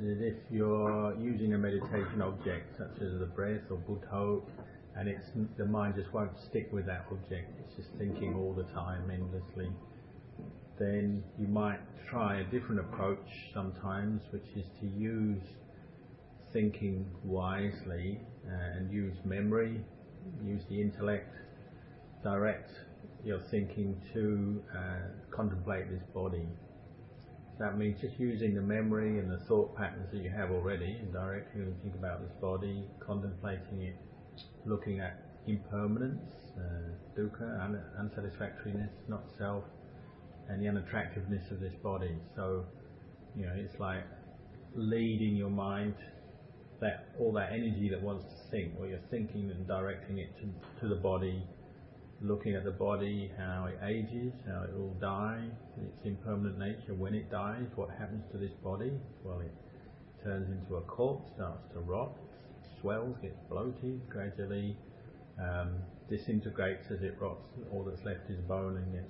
is if you're using a meditation object such as the breath or Buddha, and it's the mind just won't stick with that object. It's just thinking all the time, endlessly. Then you might try a different approach sometimes, which is to use thinking wisely and use memory, use the intellect, direct your thinking to uh, contemplate this body. That means just using the memory and the thought patterns that you have already and directly think about this body, contemplating it, looking at impermanence, uh, dukkha, un- unsatisfactoriness, not self, and the unattractiveness of this body. So, you know, it's like leading your mind, that all that energy that wants to think, where you're thinking and directing it to, to the body, looking at the body, how it ages, how it will die, its impermanent nature, when it dies, what happens to this body? Well, it turns into a corpse, starts to rot, swells, gets bloated, gradually um, disintegrates as it rots. All that's left is bone and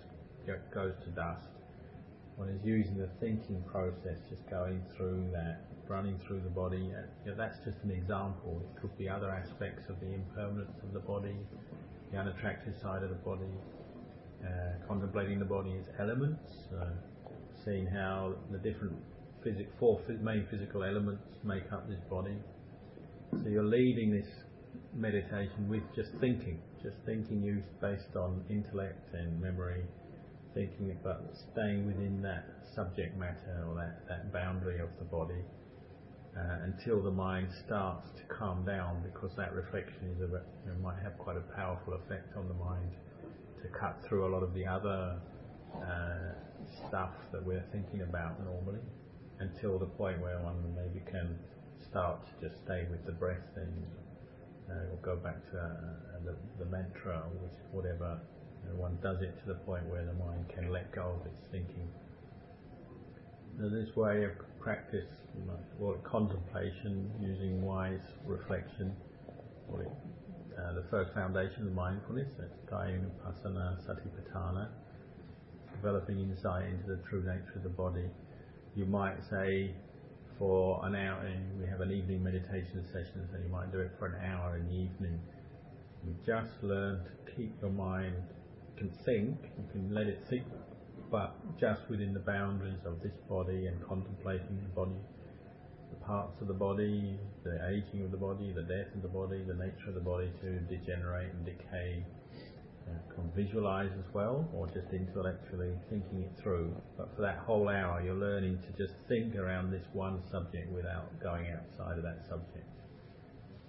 gets, goes to dust. One is using the thinking process, just going through that, running through the body. You know, that's just an example. It could be other aspects of the impermanence of the body, the unattractive side of the body, uh, contemplating the body as elements, seeing how the different physic, four main physical elements make up this body. So you're leading this meditation with just thinking, just thinking used based on intellect and memory, thinking about staying within that subject matter or that, that boundary of the body until the mind starts to calm down because that reflection is a, you know, might have quite a powerful effect on the mind to cut through a lot of the other uh, stuff that we're thinking about normally until the point where one maybe can start to just stay with the breath and uh, or go back to uh, the, the mantra or whatever you know, one does it to the point where the mind can let go of its thinking. This way of practice, well, contemplation using wise reflection, or uh, the first foundation of mindfulness, that's Kayanupassana Satipatthana, developing insight into the true nature of the body. You might say for an hour, we have an evening meditation session, so you might do it for an hour in the evening. You just learn to keep your mind, you can think, you can let it think but just within the boundaries of this body and contemplating the body, the parts of the body, the aging of the body, the death of the body, the nature of the body to degenerate and decay. Uh, can visualize as well, or just intellectually thinking it through. But for that whole hour, you're learning to just think around this one subject without going outside of that subject.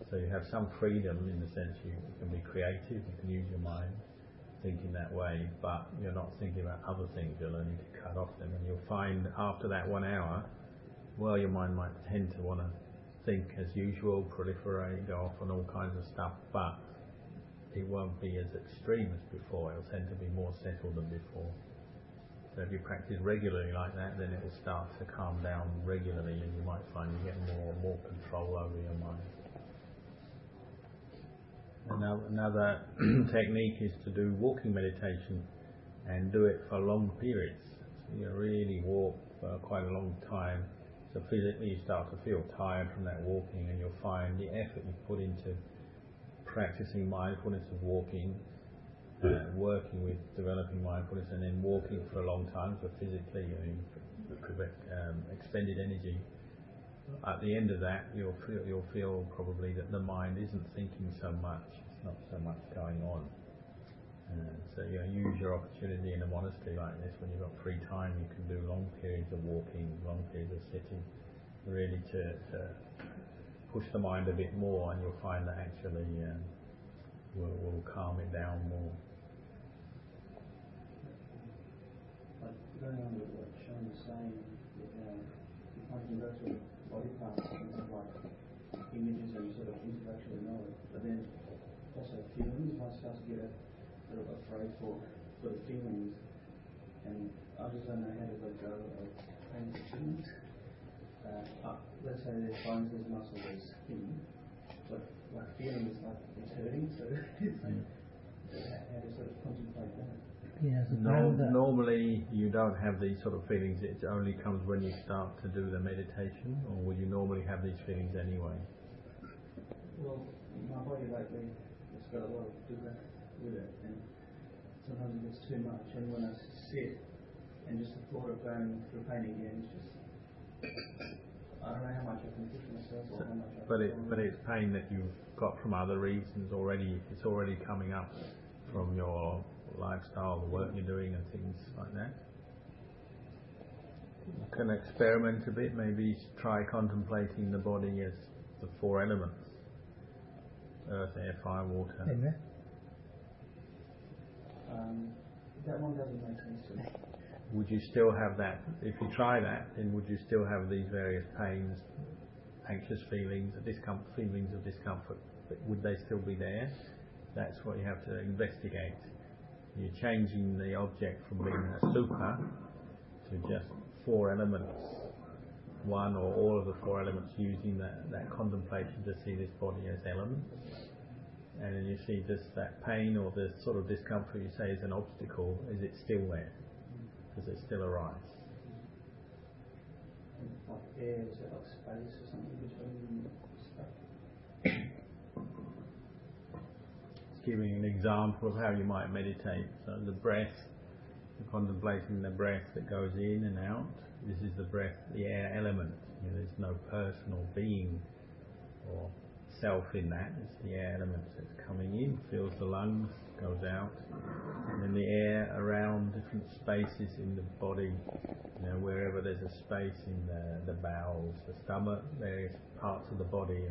So you have some freedom in the sense you can be creative, you can use your mind, thinking that way, but you're not thinking about other things. You're learning to cut off them, and you'll find after that one hour, well, your mind might tend to want to think as usual, proliferate, go off on all kinds of stuff, but it won't be as extreme as before. It'll tend to be more settled than before. So if you practice regularly like that, then it will start to calm down regularly, and you might find you get more more control over your mind. Another, another technique is to do walking meditation and do it for long periods. So you really walk for quite a long time. So physically you start to feel tired from that walking and you'll find the effort you put into practicing mindfulness of walking, uh, working with developing mindfulness and then walking for a long time, so physically I mean, um, expended energy at the end of that, you'll feel you'll feel probably that the mind isn't thinking so much. It's not so much going on. Uh, so you know, use your opportunity in a monastery like this when you've got free time. You can do long periods of walking, long periods of sitting, really to, to push the mind a bit more, and you'll find that actually um, will, will calm it down more. Like going on with what Sean was saying, uh, if I can go to body parts and like images and sort of intellectually know it, but then also feelings. One starts to get a little afraid for sort of feelings, and I just don't know how to let go of feelings. Uh, uh, let's say there's bones, there's muscle, there's skin, but like feeling is like it's hurting, so it's like, how to sort of contemplate that. Yeah, as a Nor- part of that. normally, you don't have these sort of feelings. It only comes when you start to do the meditation, or would you normally have these feelings anyway? Well, my body lately, it's got a lot of dukkha with it, and sometimes it gets too much. And when I sit, and just the thought of going through pain again, it's just, I don't know how much I can push myself or how much I But it, but it's pain that you've got from other reasons already. It's already coming up from your lifestyle, the work you're doing, and things like that. You can experiment a bit. Maybe try contemplating the body as the four elements: earth, air, fire, water. Amen. Um, that one doesn't make sense to me. Would you still have that? If you try that, then would you still have these various pains, anxious feelings, discomfort, feelings of discomfort? Would they still be there? That's what you have to investigate. You're changing the object from being a super to just four elements, one or all of the four elements, using that, that contemplation to see this body as elements. And then you see just that pain or this sort of discomfort you say is an obstacle, is it still there? Does it still arise? Like air, is it like space or something between giving an example of how you might meditate. So the breath, contemplating the breath that goes in and out. This is the breath, the air element. You know, there's no personal being or self in that. It's the air element that's coming in, fills the lungs, goes out, and then the air around different spaces in the body. You know, wherever there's a space in the, the bowels, the stomach, various parts of the body,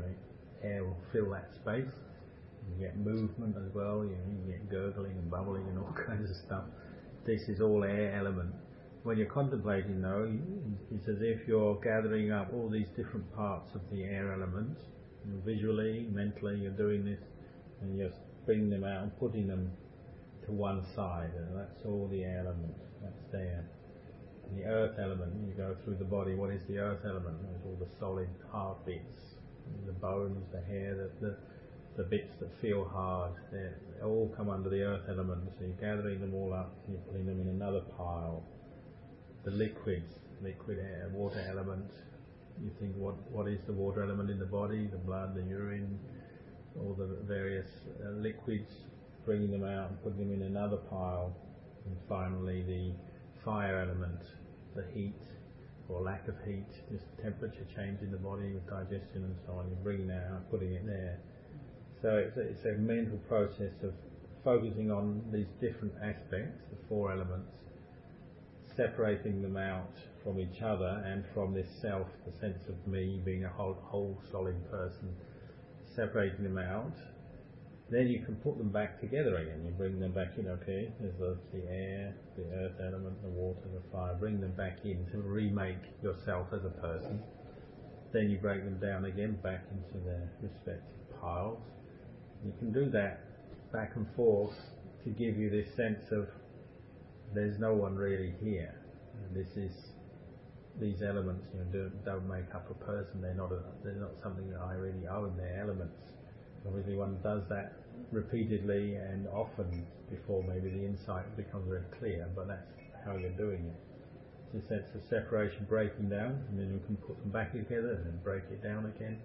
air will fill that space. You get movement as well, you, you get gurgling and bubbling and all kinds of stuff. This is all air element. When you're contemplating though, it's as if you're gathering up all these different parts of the air element. You know, visually, mentally, you're doing this and you're bringing them out and putting them to one side. And that's all the air element. That's there. And the earth element, you go through the body, what is the earth element? There's all the solid hard bits, the bones, the hair, the, the, the bits that feel hard, they all come under the earth element. So you're gathering them all up and you're putting them in another pile. The liquids, liquid air, water element. You think what what is the water element in the body? The blood, the urine, all the various uh, liquids, bringing them out and putting them in another pile. And finally the fire element, the heat or lack of heat, just temperature change in the body with digestion and so on. You're bringing that out, putting it there. So it's a, mental process of focusing on these different aspects, the four elements, separating them out from each other and from this self, the sense of me being a whole, solid person, separating them out. Then you can put them back together again. You bring them back in, okay, there's the, the air, the earth element, the water, the fire. Bring them back in to remake yourself as a person. Then you break them down again back into their respective piles. You can do that back and forth to give you this sense of there's no one really here. This is these elements, you know, don't, don't make up a person. They're not a, they're not something that I really own. They're elements. Obviously, one does that repeatedly and often before maybe the insight becomes very clear. But that's how you're doing it. It's a sense of separation, breaking down, and then you can put them back together and break it down again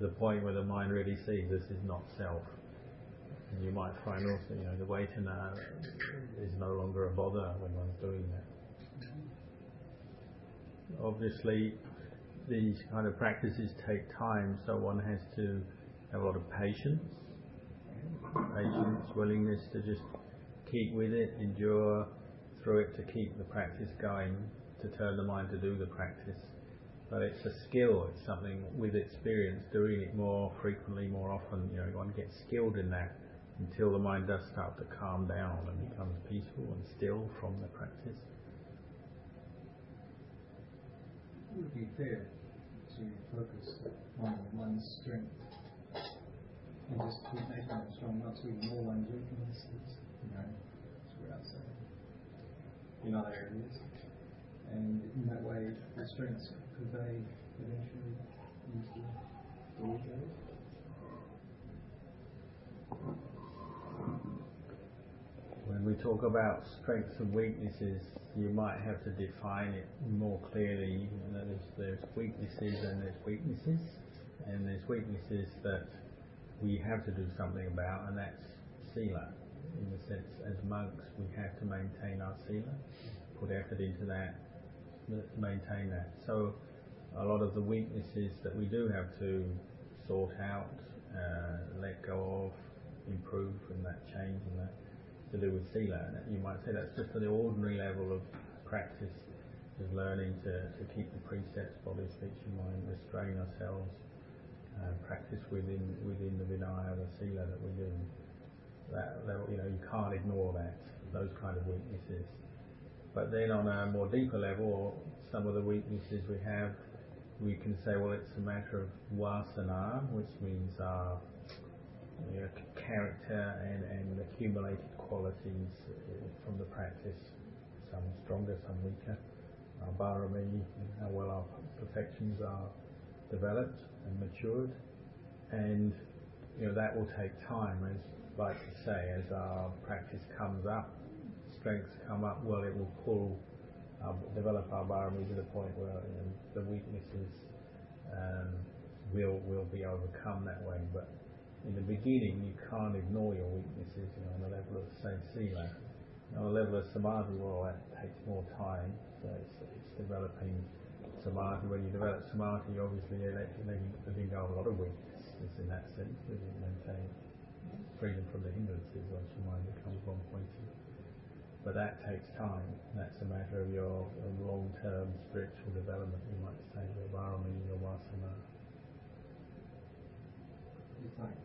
to the point where the mind really sees this is not self. And you might find also, you know, the way to know is no longer a bother when one's doing that. Obviously, these kind of practices take time, so one has to have a lot of patience, patience, willingness to just keep with it, endure through it to keep the practice going, to turn the mind to do the practice. But it's a skill, it's something with experience, doing it more frequently, more often, you know, one gets skilled in that until the mind does start to calm down and becomes peaceful and still from the practice. It would be fair to focus on one's strength and just keep making them strong, not to ignore one's weaknesses, you know, outside in other areas. And in that way, the strengths prevail eventually into the. When we talk about strengths and weaknesses, you might have to define it more clearly. There's, there's weaknesses and there's weaknesses, and there's weaknesses that we have to do something about, and that's sila. In the sense, as monks, we have to maintain our sila, put effort into that, maintain that. So, a lot of the weaknesses that we do have to sort out, uh, let go of, improve, and that change, and that to do with sila. You might say that's just an ordinary level of practice, of learning to, to keep the precepts, body, speech, and mind, restrain ourselves, uh, practice within within the vinaya, the sila that we do. That, that you know you can't ignore that those kind of weaknesses. But then on a more deeper level, some of the weaknesses we have, we can say, well, it's a matter of vasana, which means our you know, character and, and accumulated qualities uh, from the practice, some stronger, some weaker. Uh, our barami, how well our perfections are developed and matured, and you know that will take time, as like to say, as our practice comes up, strengths come up. Well, it will pull, uh, develop our barami to the point where you know, the weaknesses um, will will be overcome that way, but in the beginning, you can't ignore your weaknesses you know, on the level of, say, sila. On the level of samadhi, well, that takes more time. So it's, it's developing samadhi. When you develop samadhi, obviously you're letting, go of a lot of weaknesses in that sense. You maintain freedom from the hindrances once your mind becomes one pointed. But that takes time. That's a matter of your long-term spiritual development, you might say, your barami, your vasana. It's like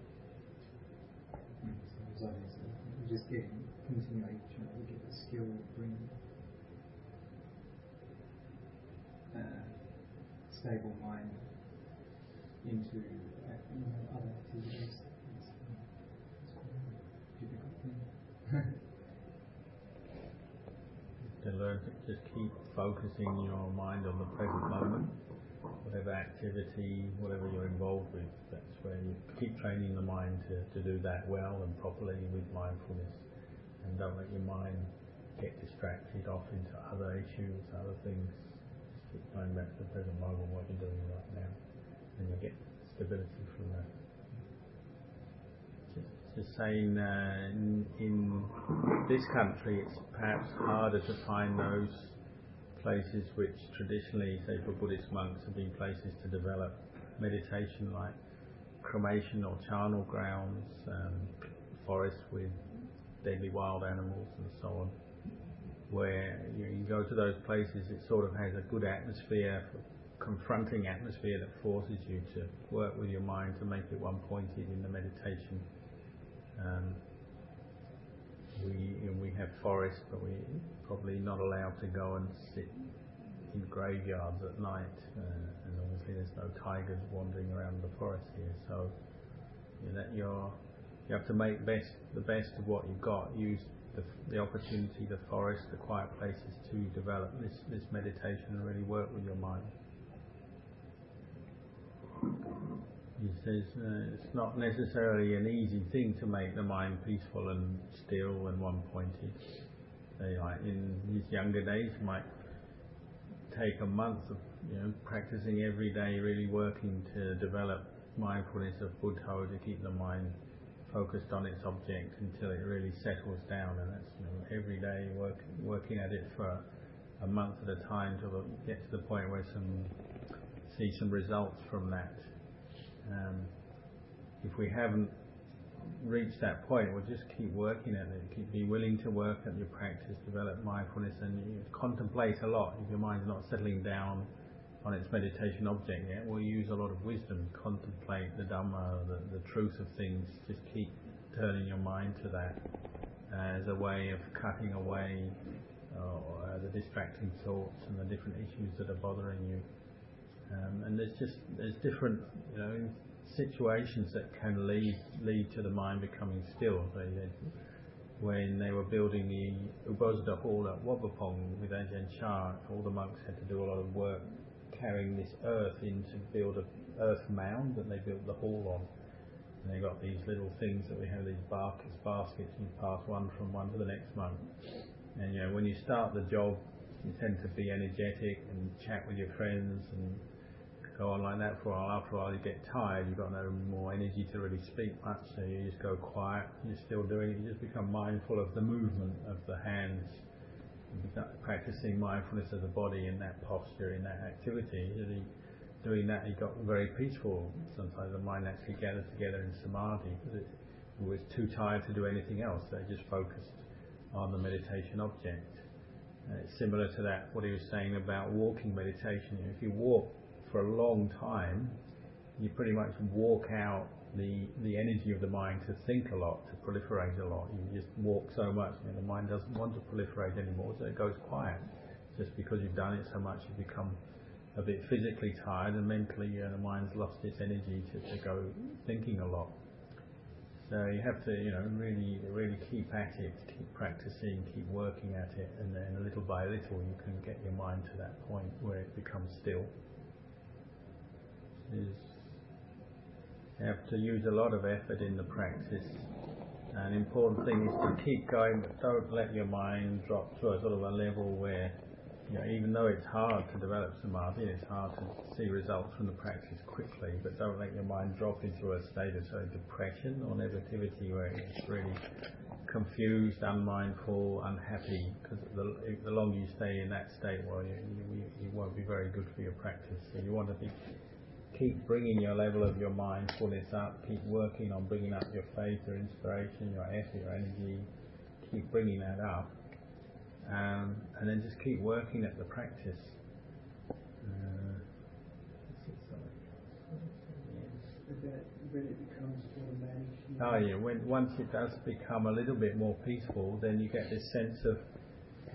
so we just get continually trying to get the skill of bringing uh, stable mind into uh, you know, other activities. It's, um, it's quite a difficult thing. to learn to just keep focusing your mind on the present moment whatever activity, whatever you're involved with, that's where you keep training the mind to, to do that well and properly with mindfulness. And don't let your mind get distracted off into other issues, other things. Just keep going back to the present moment, what you're doing right now. And you get stability from that. Just saying, uh, in, in this country, it's perhaps harder to find those places which traditionally, say for Buddhist monks, have been places to develop meditation like cremation or charnel grounds, um, forests with deadly wild animals and so on. Where you, you go to those places, it sort of has a good atmosphere, confronting atmosphere that forces you to work with your mind to make it one pointed in the meditation. Um, we have forests, but we're probably not allowed to go and sit in graveyards at night, uh, and obviously there's no tigers wandering around the forest here. So you have to make the best of what you've got. Use the, opportunity, the forest, the quiet places to develop this meditation and really work with your mind. He says uh, it's not necessarily an easy thing to make the mind peaceful and still and one pointed. Say, like in his younger days, might take a month of you know practicing every day, really working to develop mindfulness of Buddha to keep the mind focused on its object until it really settles down, and that's you know, every day work, working at it for a month at a time it get to the point where some see some results from that. Um, if we haven't reached that point, we'll just keep working at it. Keep, be willing to work at your practice, develop mindfulness, and contemplate a lot. If your mind's not settling down on its meditation object yet, we'll use a lot of wisdom, contemplate the Dhamma, the, the truth of things. Just keep turning your mind to that as a way of cutting away uh, the distracting thoughts and the different issues that are bothering you. Um, and there's just there's different you know situations that can lead lead to the mind becoming still. They, they, when they were building the Ubozda Hall at Wat with Ajahn Chah, all the monks had to do a lot of work carrying this earth in to build a earth mound that they built the hall on. And they've got these little things that we have, these baskets, baskets, and you pass one from one to the next monk. And you know, when you start the job, you tend to be energetic and chat with your friends and go on like that for a while. After a while, you get tired. You've got no more energy to really speak much, so you just go quiet. You're still doing it. You just become mindful of the movement of the hands. Practicing mindfulness of the body in that posture, in that activity. Really doing that, you got very peaceful. Sometimes the mind actually gathers together in samadhi because it was too tired to do anything else. So it just focused on the meditation object. Uh, similar to that, what he was saying about walking meditation. If you walk for a long time, you pretty much walk out the, the energy of the mind to think a lot, to proliferate a lot. You just walk so much, and the mind doesn't want to proliferate anymore, so it goes quiet. Just because you've done it so much, you become a bit physically tired, and mentally uh, the mind's lost its energy to, to go thinking a lot. So you have to, you know, really, really keep at it, keep practicing, keep working at it, and then little by little you can get your mind to that point where it becomes still. Is you have to use a lot of effort in the practice. An important thing is to keep going, but don't let your mind drop to a sort of a level where you know, even though it's hard to develop samadhi, it's hard to see results from the practice quickly, don't let your mind drop into a state of say, depression or negativity where it's really confused, unmindful, unhappy, because the, the longer you stay in that state, well, you, you, you won't be very good for your practice. So you want to be keep bringing your level of your mindfulness up, keep working on bringing up your faith, your inspiration, your effort, your energy, keep bringing that up um, and then just keep working at the practice. Uh, oh yeah, when once it does become a little bit more peaceful, then you get this sense of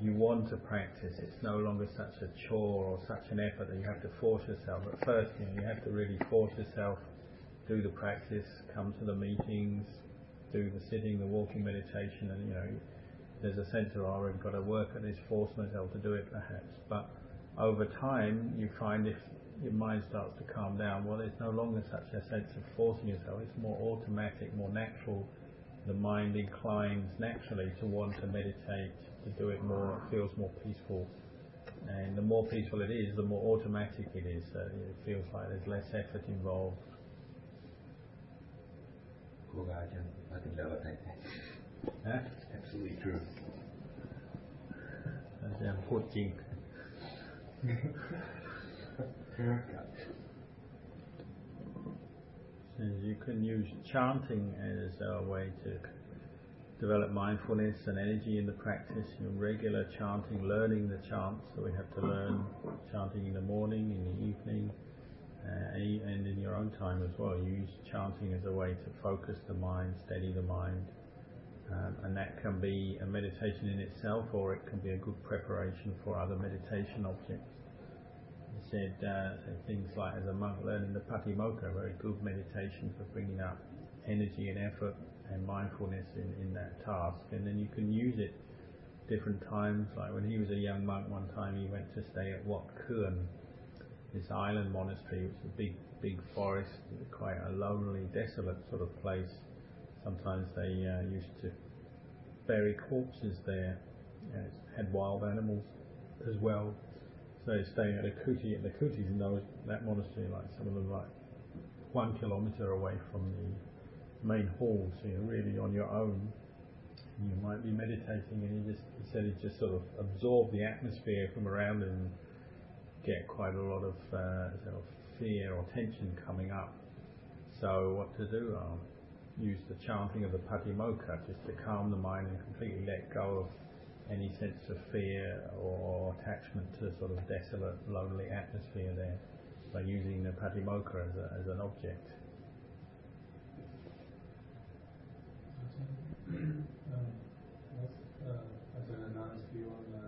you want to practice. It's no longer such a chore or such an effort that you have to force yourself. But first, you, know, you have to really force yourself, do the practice, come to the meetings, do the sitting, the walking meditation, and you know there's a sense of, oh, I've got to work at this, force myself to do it perhaps. But over time, you find if your mind starts to calm down, well, there's no longer such a sense of forcing yourself. It's more automatic, more natural. The mind inclines naturally to want to meditate, to do it more. It feels more peaceful. And the more peaceful it is, the more automatic it is. Uh, it feels like there's less effort involved. Cool guy, I think that Absolutely true. อาจารย์พูดจริง you can use chanting as a way to develop mindfulness and energy in the practice. You know, regular chanting, learning the chants. So we have to learn chanting in the morning, in the evening, uh, and in your own time as well. You use chanting as a way to focus the mind, steady the mind. Um, and that can be a meditation in itself or it can be a good preparation for other meditation objects. Said uh, things like as a monk learning the Patimokkha, very good meditation for bringing up energy and effort and mindfulness in, in that task. And then you can use it different times. Like when he was a young monk, one time he went to stay at Wat Kuan, this island monastery, which is a big, big forest, quite a lonely, desolate sort of place Sometimes they uh, used to bury corpses there. And it had wild animals as well. So staying at a kuti, and the kutis in those, that monastery, like some of them, like one kilometre away from the main hall, so you're really on your own. You might be meditating, and he just he said he just sort of absorbed the atmosphere from around and get quite a lot of uh, sort of fear or tension coming up. So what to do? Um, use the chanting of the Patimokkha just to calm the mind and completely let go of any sense of fear or attachment to sort of desolate, lonely atmosphere there by using the Patimokkha as, a, as an object. um, uh, Ajahn Anan's view on the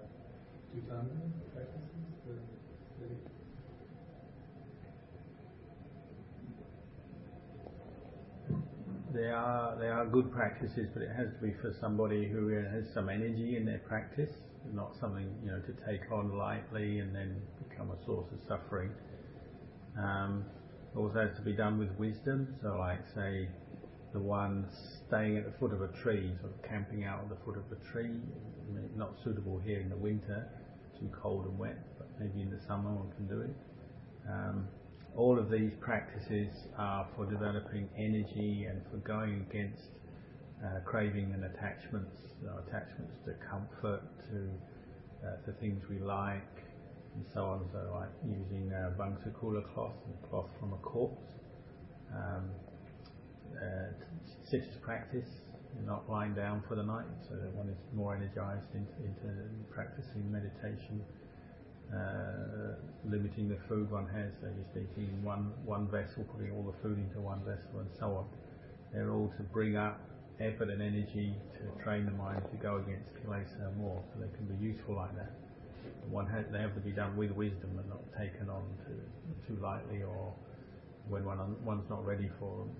Dhutanga practices? The, the They are they are good practices, but it has to be for somebody who has some energy in their practice, not something you know to take on lightly and then become a source of suffering. Um, also has to be done with wisdom. So, like say, the one staying at the foot of a tree, sort of camping out at the foot of a tree, not suitable here in the winter, too cold and wet, but maybe in the summer one can do it. Um, all of these practices are for developing energy and for going against uh, craving and attachments, you attachments to comfort, to uh, to things we like, and so on. So like using uh, pamsukula cloth, and cloth from a corpse. Um, uh, sitters practice, not lying down for the night, so that one is more energized into, into practicing meditation. Uh, limiting the food one has, so just eating in one, one vessel, putting all the food into one vessel, and so on. They're all to bring up effort and energy to train the mind to go against kilesa more, so they can be useful like that. One has, they have to be done with wisdom and not taken on too, too lightly or when one, one's not ready for them.